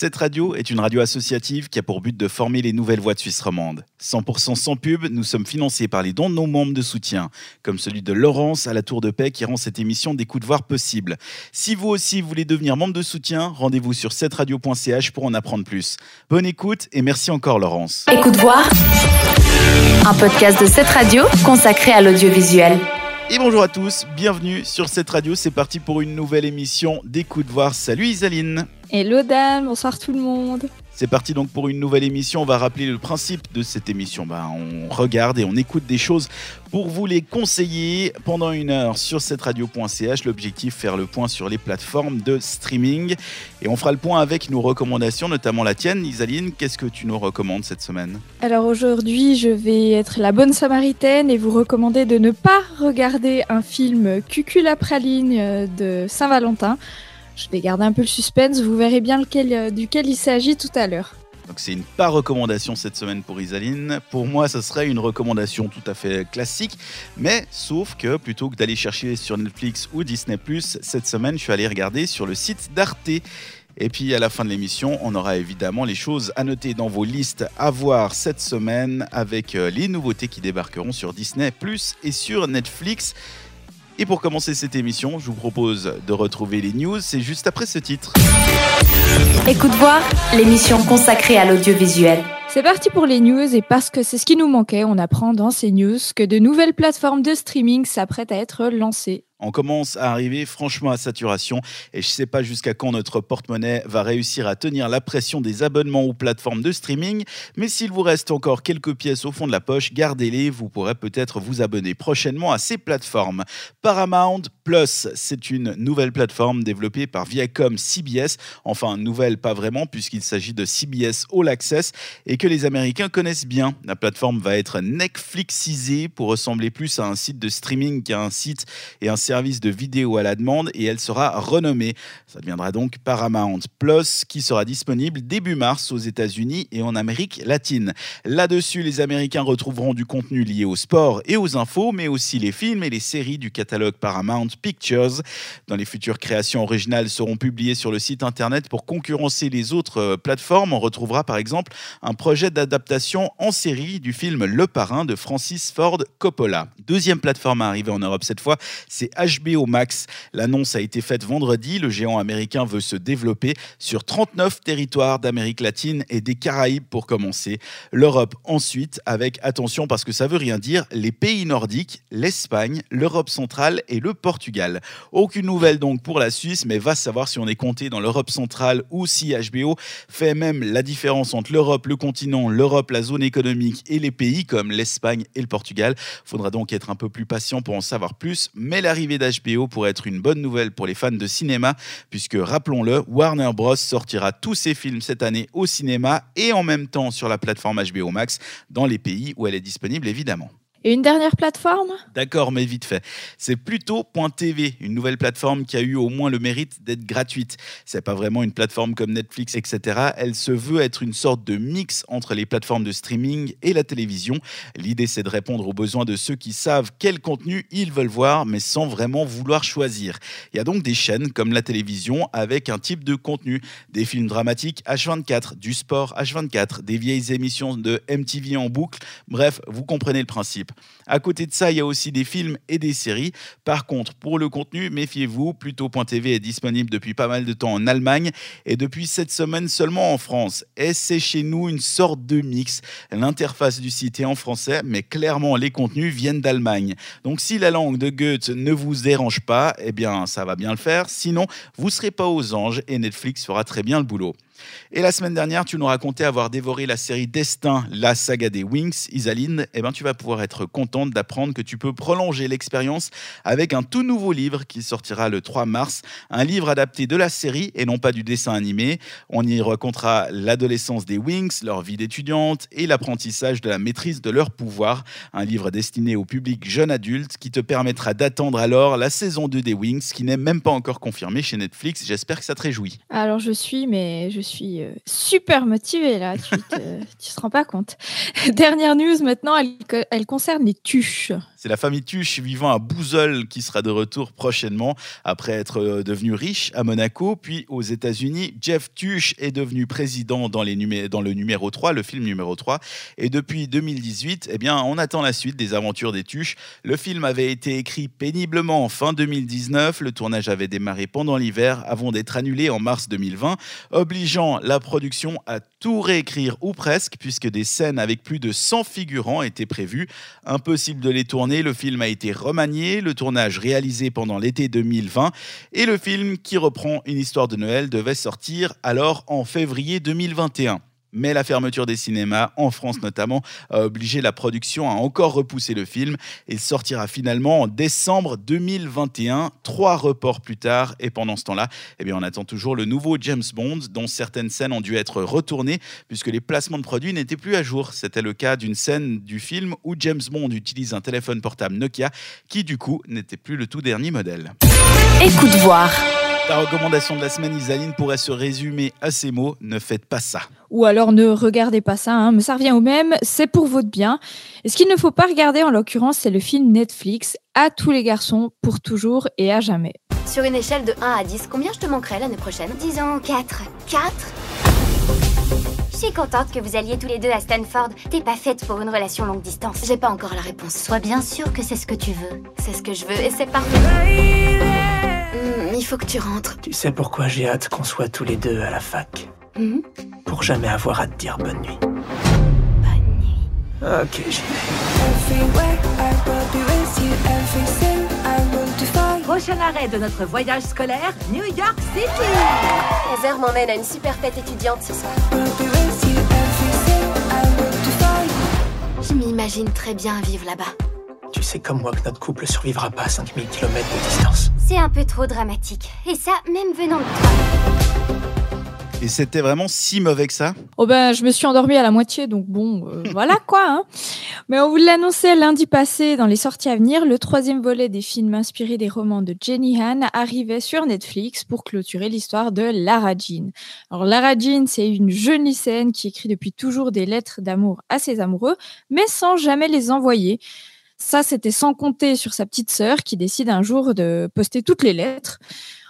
Cette radio est une radio associative qui a pour but de former les nouvelles voix de Suisse romande. 100% sans pub, nous sommes financés par les dons de nos membres de soutien, comme celui de Laurence à la Tour de Paix qui rend cette émission des coups de voir possible. Si vous aussi voulez devenir membre de soutien, rendez-vous sur cetteradio.ch pour en apprendre plus. Bonne écoute et merci encore Laurence. Écoute voir, un podcast de cette radio consacré à l'audiovisuel. Et bonjour à tous, bienvenue sur cette radio, c'est parti pour une nouvelle émission d'écoute voir. Salut Isaline Hello Dan, bonsoir tout le monde. C'est parti donc pour une nouvelle émission. On va rappeler le principe de cette émission. Ben, on regarde et on écoute des choses pour vous les conseiller pendant une heure sur cette radio.ch. L'objectif, faire le point sur les plateformes de streaming. Et on fera le point avec nos recommandations, notamment la tienne. Isaline, qu'est-ce que tu nous recommandes cette semaine? Alors aujourd'hui, je vais être la bonne samaritaine et vous recommander de ne pas regarder un film Cucula Praline euh, de Saint-Valentin. Je vais garder un peu le suspense, vous verrez bien euh, duquel il s'agit tout à l'heure. Donc c'est une pas recommandation cette semaine pour Isaline. Pour moi, ce serait une recommandation tout à fait classique, mais sauf que plutôt que d'aller chercher sur Netflix ou Disney ⁇ cette semaine, je suis allé regarder sur le site d'Arte. Et puis à la fin de l'émission, on aura évidemment les choses à noter dans vos listes à voir cette semaine avec euh, les nouveautés qui débarqueront sur Disney ⁇ et sur Netflix. Et pour commencer cette émission, je vous propose de retrouver les news. C'est juste après ce titre. Écoute voir, l'émission consacrée à l'audiovisuel. C'est parti pour les news et parce que c'est ce qui nous manquait, on apprend dans ces news que de nouvelles plateformes de streaming s'apprêtent à être lancées. On commence à arriver franchement à saturation et je ne sais pas jusqu'à quand notre porte-monnaie va réussir à tenir la pression des abonnements aux plateformes de streaming, mais s'il vous reste encore quelques pièces au fond de la poche, gardez-les, vous pourrez peut-être vous abonner prochainement à ces plateformes. Paramount Plus, c'est une nouvelle plateforme développée par Viacom CBS, enfin nouvelle pas vraiment puisqu'il s'agit de CBS All Access et que les Américains connaissent bien. La plateforme va être Netflixisée pour ressembler plus à un site de streaming qu'à un site et un service de vidéo à la demande et elle sera renommée. Ça deviendra donc Paramount Plus qui sera disponible début mars aux États-Unis et en Amérique latine. Là-dessus, les Américains retrouveront du contenu lié au sport et aux infos, mais aussi les films et les séries du catalogue Paramount Pictures. Dans les futures créations originales seront publiées sur le site internet pour concurrencer les autres euh, plateformes. On retrouvera par exemple un projet d'adaptation en série du film Le Parrain de Francis Ford Coppola. Deuxième plateforme à arriver en Europe cette fois, c'est HBO Max. L'annonce a été faite vendredi. Le géant américain veut se développer sur 39 territoires d'Amérique latine et des Caraïbes pour commencer. L'Europe ensuite, avec attention parce que ça veut rien dire, les pays nordiques, l'Espagne, l'Europe centrale et le Portugal. Aucune nouvelle donc pour la Suisse, mais va savoir si on est compté dans l'Europe centrale ou si HBO fait même la différence entre l'Europe, le continent, l'Europe, la zone économique et les pays comme l'Espagne et le Portugal. Faudra donc être un peu plus patient pour en savoir plus, mais l'arrivée d'HBO pourrait être une bonne nouvelle pour les fans de cinéma, puisque rappelons-le, Warner Bros sortira tous ses films cette année au cinéma et en même temps sur la plateforme HBO Max dans les pays où elle est disponible évidemment. Et une dernière plateforme? D'accord, mais vite fait. C'est plutôt .tv, une nouvelle plateforme qui a eu au moins le mérite d'être gratuite. C'est pas vraiment une plateforme comme Netflix, etc. Elle se veut être une sorte de mix entre les plateformes de streaming et la télévision. L'idée, c'est de répondre aux besoins de ceux qui savent quel contenu ils veulent voir, mais sans vraiment vouloir choisir. Il y a donc des chaînes comme la télévision avec un type de contenu, des films dramatiques H24, du sport H24, des vieilles émissions de MTV en boucle. Bref, vous comprenez le principe. À côté de ça, il y a aussi des films et des séries. Par contre, pour le contenu, méfiez-vous, Plutôt.tv est disponible depuis pas mal de temps en Allemagne et depuis cette semaine seulement en France. Et c'est chez nous une sorte de mix. L'interface du site est en français, mais clairement les contenus viennent d'Allemagne. Donc si la langue de Goethe ne vous dérange pas, eh bien ça va bien le faire. Sinon, vous ne serez pas aux anges et Netflix fera très bien le boulot. Et la semaine dernière, tu nous racontais avoir dévoré la série Destin, la saga des Wings, Isaline. Eh ben, tu vas pouvoir être contente d'apprendre que tu peux prolonger l'expérience avec un tout nouveau livre qui sortira le 3 mars. Un livre adapté de la série et non pas du dessin animé. On y racontera l'adolescence des Wings, leur vie d'étudiante et l'apprentissage de la maîtrise de leur pouvoir. Un livre destiné au public jeune adulte qui te permettra d'attendre alors la saison 2 des Wings qui n'est même pas encore confirmée chez Netflix. J'espère que ça te réjouit. Alors je suis, mais je suis suis euh, super motivée là, tu te, te rends pas compte. Dernière news maintenant, elle concerne les tuches. C'est la famille Tuche vivant à Bouzel qui sera de retour prochainement après être euh, devenu riche à Monaco, puis aux États-Unis. Jeff Tuche est devenu président dans, les dans le numéro 3, le film numéro 3. Et depuis 2018, eh bien, on attend la suite des aventures des Tuches. Le film avait été écrit péniblement en fin 2019. Le tournage avait démarré pendant l'hiver avant d'être annulé en mars 2020, obligeant la production à tout réécrire ou presque, puisque des scènes avec plus de 100 figurants étaient prévues. Impossible de les tourner, le film a été remanié, le tournage réalisé pendant l'été 2020, et le film qui reprend une histoire de Noël devait sortir alors en février 2021. Mais la fermeture des cinémas, en France notamment, a obligé la production à encore repousser le film. Il sortira finalement en décembre 2021, trois reports plus tard. Et pendant ce temps-là, eh bien, on attend toujours le nouveau James Bond, dont certaines scènes ont dû être retournées puisque les placements de produits n'étaient plus à jour. C'était le cas d'une scène du film où James Bond utilise un téléphone portable Nokia qui, du coup, n'était plus le tout dernier modèle. Écoute voir. La recommandation de la semaine, Isaline, pourrait se résumer à ces mots ne faites pas ça. Ou alors ne regardez pas ça, hein, mais ça revient au même, c'est pour votre bien. Et ce qu'il ne faut pas regarder en l'occurrence, c'est le film Netflix À tous les garçons, pour toujours et à jamais. Sur une échelle de 1 à 10, combien je te manquerai l'année prochaine? Disons 4. 4 Je suis contente que vous alliez tous les deux à Stanford. T'es pas faite pour une relation longue distance. J'ai pas encore la réponse. Sois bien sûr que c'est ce que tu veux. C'est ce que je veux et c'est parfait. Hmm, il faut que tu rentres. Tu sais pourquoi j'ai hâte qu'on soit tous les deux à la fac Hmm? Pour jamais avoir à te dire bonne nuit. Bonne nuit. Ok, j'y vais. Prochain arrêt de notre voyage scolaire, New York City. Heather m'emmène à une super fête étudiante ce soir. Je m'imagine très bien vivre là-bas. Tu sais comme moi que notre couple survivra pas à 5000 km de distance. C'est un peu trop dramatique. Et ça, même venant de toi. Et c'était vraiment si mauvais que ça? Oh ben, je me suis endormie à la moitié, donc bon, euh, voilà quoi. hein. Mais on vous l'annonçait lundi passé dans les sorties à venir, le troisième volet des films inspirés des romans de Jenny Han arrivait sur Netflix pour clôturer l'histoire de Lara Jean. Alors Lara Jean, c'est une jeune lycéenne qui écrit depuis toujours des lettres d'amour à ses amoureux, mais sans jamais les envoyer. Ça, c'était sans compter sur sa petite sœur qui décide un jour de poster toutes les lettres.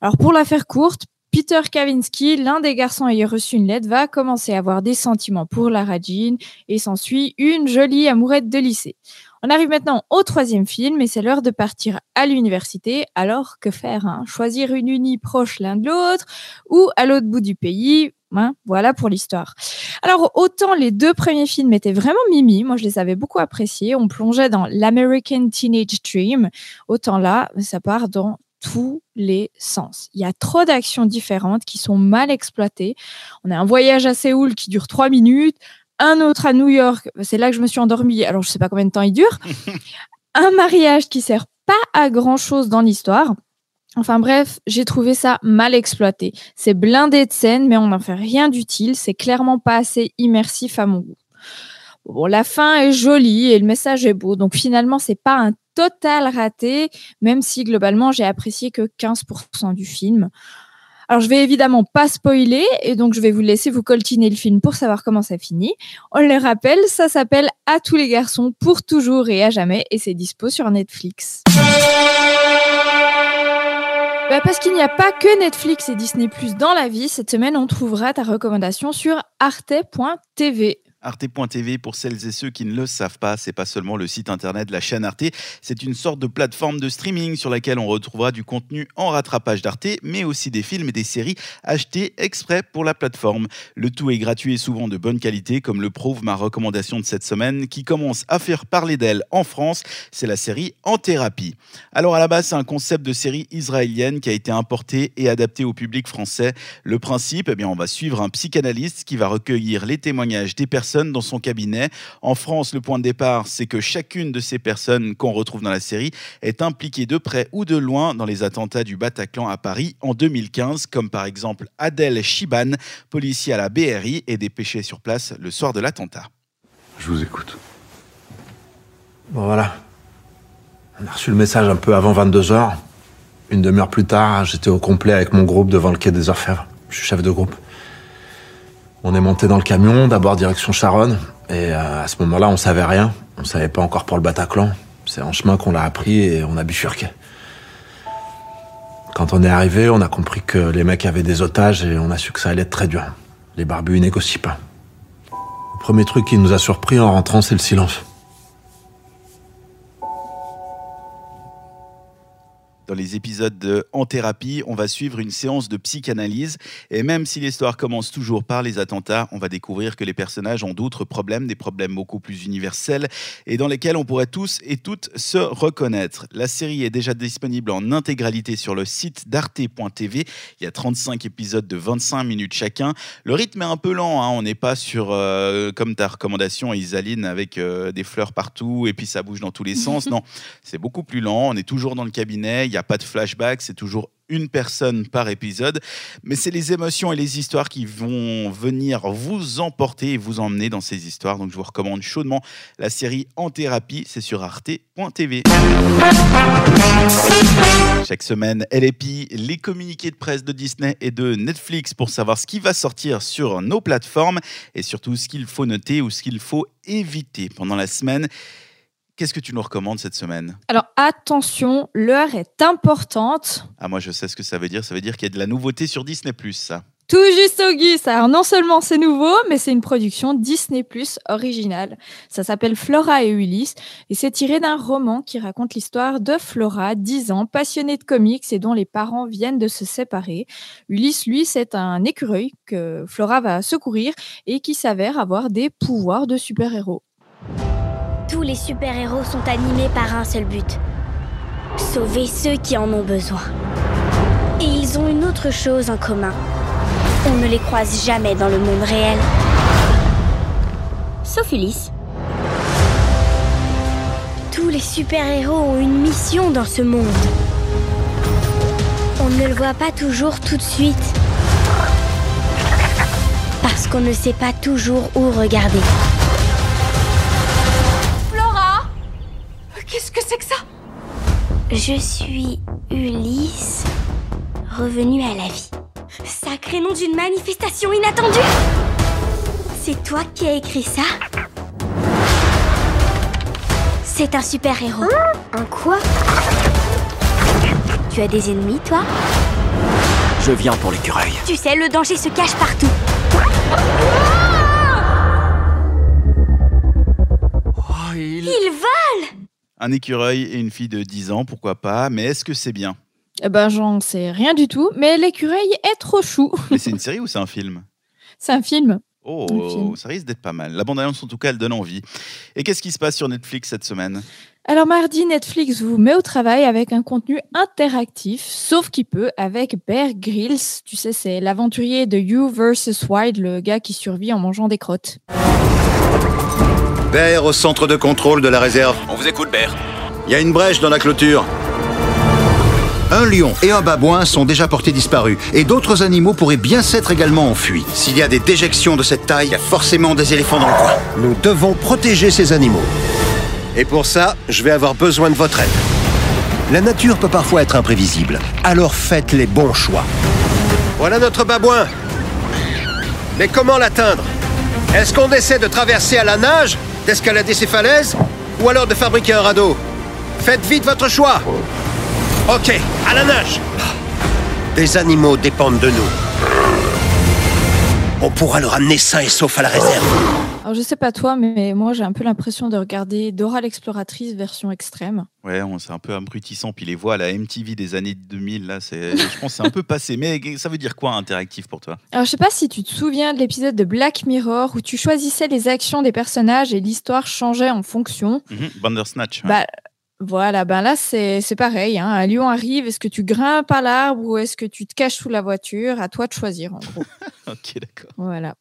Alors pour la faire courte, Peter Kavinsky, l'un des garçons ayant reçu une lettre, va commencer à avoir des sentiments pour Lara Jean et s'ensuit une jolie amourette de lycée. On arrive maintenant au troisième film et c'est l'heure de partir à l'université. Alors que faire hein? Choisir une uni proche l'un de l'autre ou à l'autre bout du pays? Hein, voilà pour l'histoire. Alors, autant les deux premiers films étaient vraiment mimi, moi je les avais beaucoup appréciés, on plongeait dans l'American Teenage Dream, autant là, ça part dans tous les sens. Il y a trop d'actions différentes qui sont mal exploitées. On a un voyage à Séoul qui dure trois minutes, un autre à New York, c'est là que je me suis endormie, alors je sais pas combien de temps il dure, un mariage qui sert pas à grand chose dans l'histoire. Enfin bref, j'ai trouvé ça mal exploité. C'est blindé de scènes, mais on n'en fait rien d'utile. C'est clairement pas assez immersif à mon goût. Bon, la fin est jolie et le message est beau. Donc finalement, c'est pas un total raté, même si globalement, j'ai apprécié que 15% du film. Alors, je vais évidemment pas spoiler et donc je vais vous laisser vous coltiner le film pour savoir comment ça finit. On le rappelle, ça s'appelle À tous les garçons pour toujours et à jamais et c'est dispo sur Netflix. Bah, parce qu'il n'y a pas que Netflix et Disney Plus dans la vie, cette semaine on trouvera ta recommandation sur arte.tv. Arte.tv, pour celles et ceux qui ne le savent pas, c'est pas seulement le site internet de la chaîne Arte, c'est une sorte de plateforme de streaming sur laquelle on retrouvera du contenu en rattrapage d'Arte, mais aussi des films et des séries achetés exprès pour la plateforme. Le tout est gratuit et souvent de bonne qualité, comme le prouve ma recommandation de cette semaine, qui commence à faire parler d'elle en France, c'est la série En thérapie. Alors à la base, c'est un concept de série israélienne qui a été importé et adapté au public français. Le principe, eh bien, on va suivre un psychanalyste qui va recueillir les témoignages des personnes dans son cabinet. En France, le point de départ, c'est que chacune de ces personnes qu'on retrouve dans la série est impliquée de près ou de loin dans les attentats du Bataclan à Paris en 2015, comme par exemple Adèle Chiban, policier à la BRI et dépêché sur place le soir de l'attentat. Je vous écoute. Bon voilà. On a reçu le message un peu avant 22h. Une demi-heure plus tard, j'étais au complet avec mon groupe devant le quai des Orfèvres. Je suis chef de groupe. On est monté dans le camion, d'abord direction Charonne. Et euh, à ce moment-là, on savait rien. On savait pas encore pour le Bataclan. C'est en chemin qu'on l'a appris et on a bifurqué. Quand on est arrivé, on a compris que les mecs avaient des otages et on a su que ça allait être très dur. Les barbus négocient pas. Le premier truc qui nous a surpris en rentrant, c'est le silence. Dans les épisodes de En thérapie, on va suivre une séance de psychanalyse. Et même si l'histoire commence toujours par les attentats, on va découvrir que les personnages ont d'autres problèmes, des problèmes beaucoup plus universels et dans lesquels on pourrait tous et toutes se reconnaître. La série est déjà disponible en intégralité sur le site d'arte.tv. Il y a 35 épisodes de 25 minutes chacun. Le rythme est un peu lent, hein. on n'est pas sur, euh, comme ta recommandation, Isaline, avec euh, des fleurs partout et puis ça bouge dans tous les sens. Non, c'est beaucoup plus lent. On est toujours dans le cabinet. Il n'y a pas de flashback, c'est toujours une personne par épisode, mais c'est les émotions et les histoires qui vont venir vous emporter et vous emmener dans ces histoires. Donc je vous recommande chaudement la série En thérapie, c'est sur arte.tv. Chaque semaine, LPI, les communiqués de presse de Disney et de Netflix pour savoir ce qui va sortir sur nos plateformes et surtout ce qu'il faut noter ou ce qu'il faut éviter pendant la semaine. Qu'est-ce que tu nous recommandes cette semaine? Alors attention, l'heure est importante. Ah moi je sais ce que ça veut dire, ça veut dire qu'il y a de la nouveauté sur Disney ⁇ ça. Tout juste Auguste. Alors non seulement c'est nouveau, mais c'est une production Disney Plus originale. Ça s'appelle Flora et Ulysse et c'est tiré d'un roman qui raconte l'histoire de Flora, 10 ans, passionnée de comics et dont les parents viennent de se séparer. Ulysse, lui, c'est un écureuil que Flora va secourir et qui s'avère avoir des pouvoirs de super-héros. Tous les super-héros sont animés par un seul but. Sauver ceux qui en ont besoin. Et ils ont une autre chose en commun. On ne les croise jamais dans le monde réel. Sauf Ulysse. Tous les super-héros ont une mission dans ce monde. On ne le voit pas toujours tout de suite. Parce qu'on ne sait pas toujours où regarder. C'est que ça Je suis Ulysse, revenu à la vie. Sacré nom d'une manifestation inattendue C'est toi qui as écrit ça? C'est un super-héros. Un quoi? Tu as des ennemis, toi? Je viens pour l'écureuil. Tu sais, le danger se cache partout. Un écureuil et une fille de 10 ans, pourquoi pas, mais est-ce que c'est bien? Eh ben j'en sais rien du tout, mais l'écureuil est trop chou. Mais c'est une série ou c'est un film? C'est un film. Oh, Un film. ça risque d'être pas mal. La bande-annonce, en tout cas, elle donne envie. Et qu'est-ce qui se passe sur Netflix cette semaine? Alors mardi, Netflix vous met au travail avec un contenu interactif, sauf qui peut, avec Bear Grylls. Tu sais, c'est l'aventurier de You vs Wild, le gars qui survit en mangeant des crottes. Bear au centre de contrôle de la réserve. On vous écoute, Bear. Il y a une brèche dans la clôture. Un lion et un babouin sont déjà portés disparus, et d'autres animaux pourraient bien s'être également enfuis. S'il y a des déjections de cette taille, il y a forcément des éléphants dans le coin. Nous devons protéger ces animaux. Et pour ça, je vais avoir besoin de votre aide. La nature peut parfois être imprévisible, alors faites les bons choix. Voilà notre babouin. Mais comment l'atteindre? Est-ce qu'on essaie de traverser à la nage, d'escalader ces falaises, ou alors de fabriquer un radeau Faites vite votre choix. Ok, à la nage. Des animaux dépendent de nous. On pourra le ramener sain et sauf à la réserve. Alors je sais pas toi, mais moi j'ai un peu l'impression de regarder Dora l'exploratrice version extrême. Ouais, c'est un peu abrutissant. Puis les voix à la MTV des années 2000, là, c'est, je pense que c'est un peu passé. Mais ça veut dire quoi interactif pour toi? Alors je sais pas si tu te souviens de l'épisode de Black Mirror où tu choisissais les actions des personnages et l'histoire changeait en fonction. Mhm, Bandersnatch. ouais. Bah voilà, ben là c'est c'est pareil. Hein. Un lion arrive, est-ce que tu grimpes à l'arbre ou est-ce que tu te caches sous la voiture? À toi de choisir en gros. Ok, d'accord. voilà.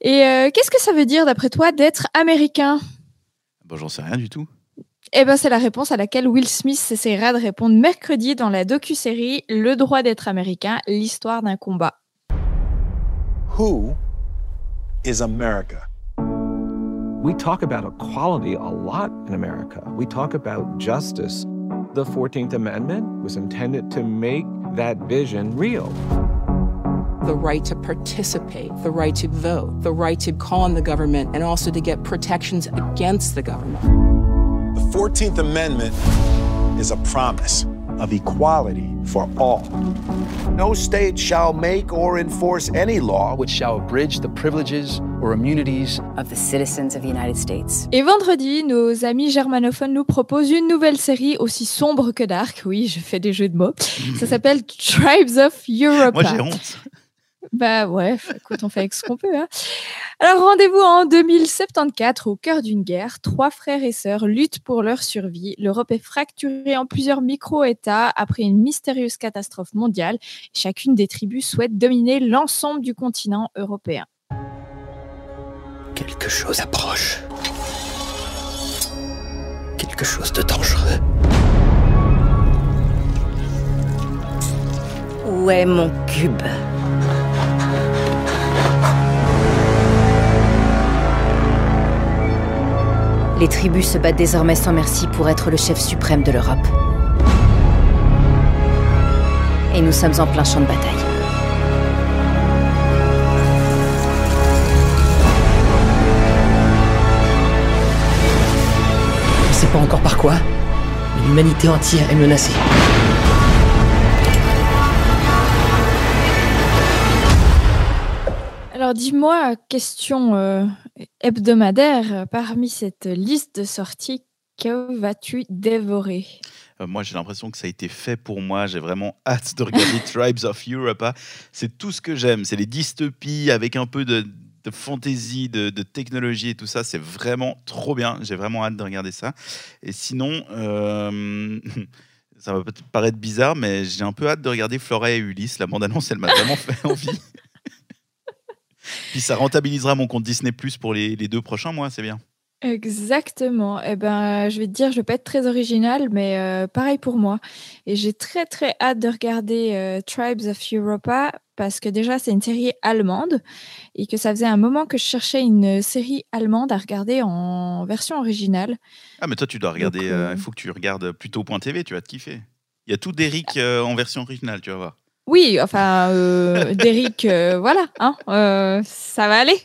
Et euh, qu'est-ce que ça veut dire d'après toi d'être américain? Bon, j'en sais rien du tout. Eh ben c'est la réponse à laquelle Will Smith essaiera de répondre mercredi dans la docu-série Le droit d'être américain, l'histoire d'un combat. Who is America? We talk about equality a lot in America. We talk about justice. The 14th Amendment was intended to make that vision real. The right to participate, the right to vote, the right to call on the government, and also to get protections against the government. The 14th Amendment is a promise of equality for all. No state shall make or enforce any law which shall abridge the privileges or immunities of the citizens of the United States. Et vendredi, nos amis germanophones nous proposent une nouvelle série aussi sombre que dark. Oui, je fais des jeux de mots. Ça s'appelle Tribes of Europa. Moi, j'ai honte. Bah ouais, écoute, on fait avec ce qu'on peut. Hein. Alors rendez-vous en 2074 au cœur d'une guerre. Trois frères et sœurs luttent pour leur survie. L'Europe est fracturée en plusieurs micro-États après une mystérieuse catastrophe mondiale. Chacune des tribus souhaite dominer l'ensemble du continent européen. Quelque chose approche. Quelque chose de dangereux. Où est mon cube? Les tribus se battent désormais sans merci pour être le chef suprême de l'Europe. Et nous sommes en plein champ de bataille. On ne sait pas encore par quoi, mais l'humanité entière est menacée. Alors dis-moi, question euh, hebdomadaire, parmi cette liste de sorties, que vas-tu dévorer? Euh, moi, j'ai l'impression que ça a été fait pour moi. J'ai vraiment hâte de regarder Tribes of Europa. C'est tout ce que j'aime. C'est les dystopies avec un peu de, de fantaisie, de, de technologie et tout ça. C'est vraiment trop bien. J'ai vraiment hâte de regarder ça. Et sinon, euh, ça va peut-être paraître bizarre, mais j'ai un peu hâte de regarder Flora et Ulysse. La bande-annonce, elle m'a vraiment fait envie. Puis ça rentabilisera mon compte Disney Plus pour les, les deux prochains mois, c'est bien. Exactement. Eh ben, je vais te dire, je vais pas être très original, mais euh, pareil pour moi. Et j'ai très très hâte de regarder euh, Tribes of Europa parce que déjà c'est une série allemande et que ça faisait un moment que je cherchais une série allemande à regarder en version originale. Ah, mais toi, tu dois regarder. Il euh, faut que tu regardes plutôt Point TV, tu vas te kiffer. Il y a tout d'Eric euh, en version originale, tu vas voir. Oui, enfin, euh, Derrick, euh, voilà, hein, euh, ça va aller.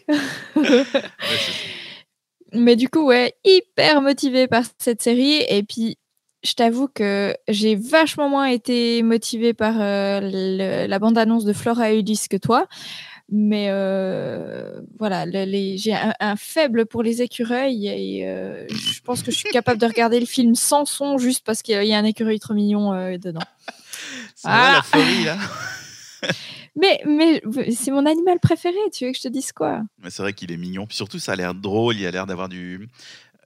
Mais du coup, ouais, hyper motivée par cette série. Et puis, je t'avoue que j'ai vachement moins été motivée par euh, le- la bande-annonce de Flora et Ulysse que toi. Mais voilà, le- les- j'ai un, un faible pour les écureuils et je pense que je suis capable de regarder le film sans son juste parce qu'il y a un écureuil trop mignon dedans. Va, la folie, là Mais, mais c'est mon animal préféré, tu veux que je te dise quoi? Mais c'est vrai qu'il est mignon. Puis surtout, ça a l'air drôle. Il a l'air d'avoir du.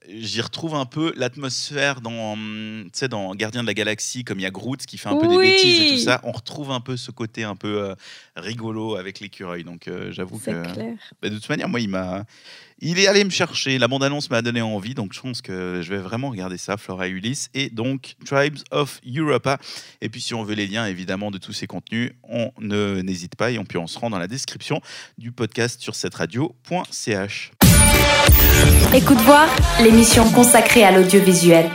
J'y retrouve un peu l'atmosphère dans, hum, dans Gardien de la Galaxie, comme il y a Groot qui fait un peu des bêtises et tout ça. On retrouve un peu ce côté un peu euh, rigolo avec l'écureuil. Donc euh, j'avoue que. C'est clair. Bah, de toute manière, moi, il m'a. Il est allé me chercher. La bande-annonce m'a donné envie. Donc je pense que je vais vraiment regarder ça, Flora et Ulysse. Et donc Tribes of Europa. Et puis si on veut les liens, évidemment, de tous ces contenus, on ne n'hésite pas. Et on, puis on se rend dans la description du podcast sur cette radio.ch. Écoute voir, l'émission consacrée à l'audiovisuel.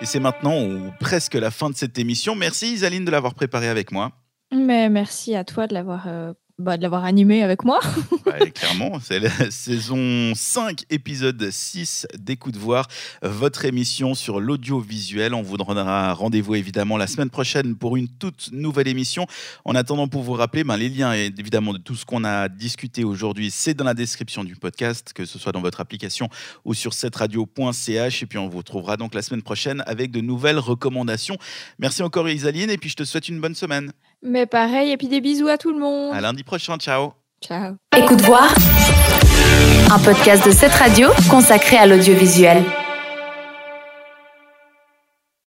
Et c'est maintenant ou presque la fin de cette émission. Merci Isaline de l'avoir préparée avec moi. Mais merci à toi de l'avoir euh, bah, de l'avoir animé avec moi. Clairement, c'est la saison 5, épisode 6 d'Écoute Voir, votre émission sur l'audiovisuel. On vous donnera rendez-vous évidemment la semaine prochaine pour une toute nouvelle émission. En attendant, pour vous rappeler, ben, les liens évidemment de tout ce qu'on a discuté aujourd'hui, c'est dans la description du podcast, que ce soit dans votre application ou sur cetteradio.ch. Et puis on vous retrouvera donc la semaine prochaine avec de nouvelles recommandations. Merci encore Isaline et puis je te souhaite une bonne semaine. Mais pareil, et puis des bisous à tout le monde. À lundi prochain, ciao. Ciao. Écoute voir, un podcast de cette radio consacré à l'audiovisuel.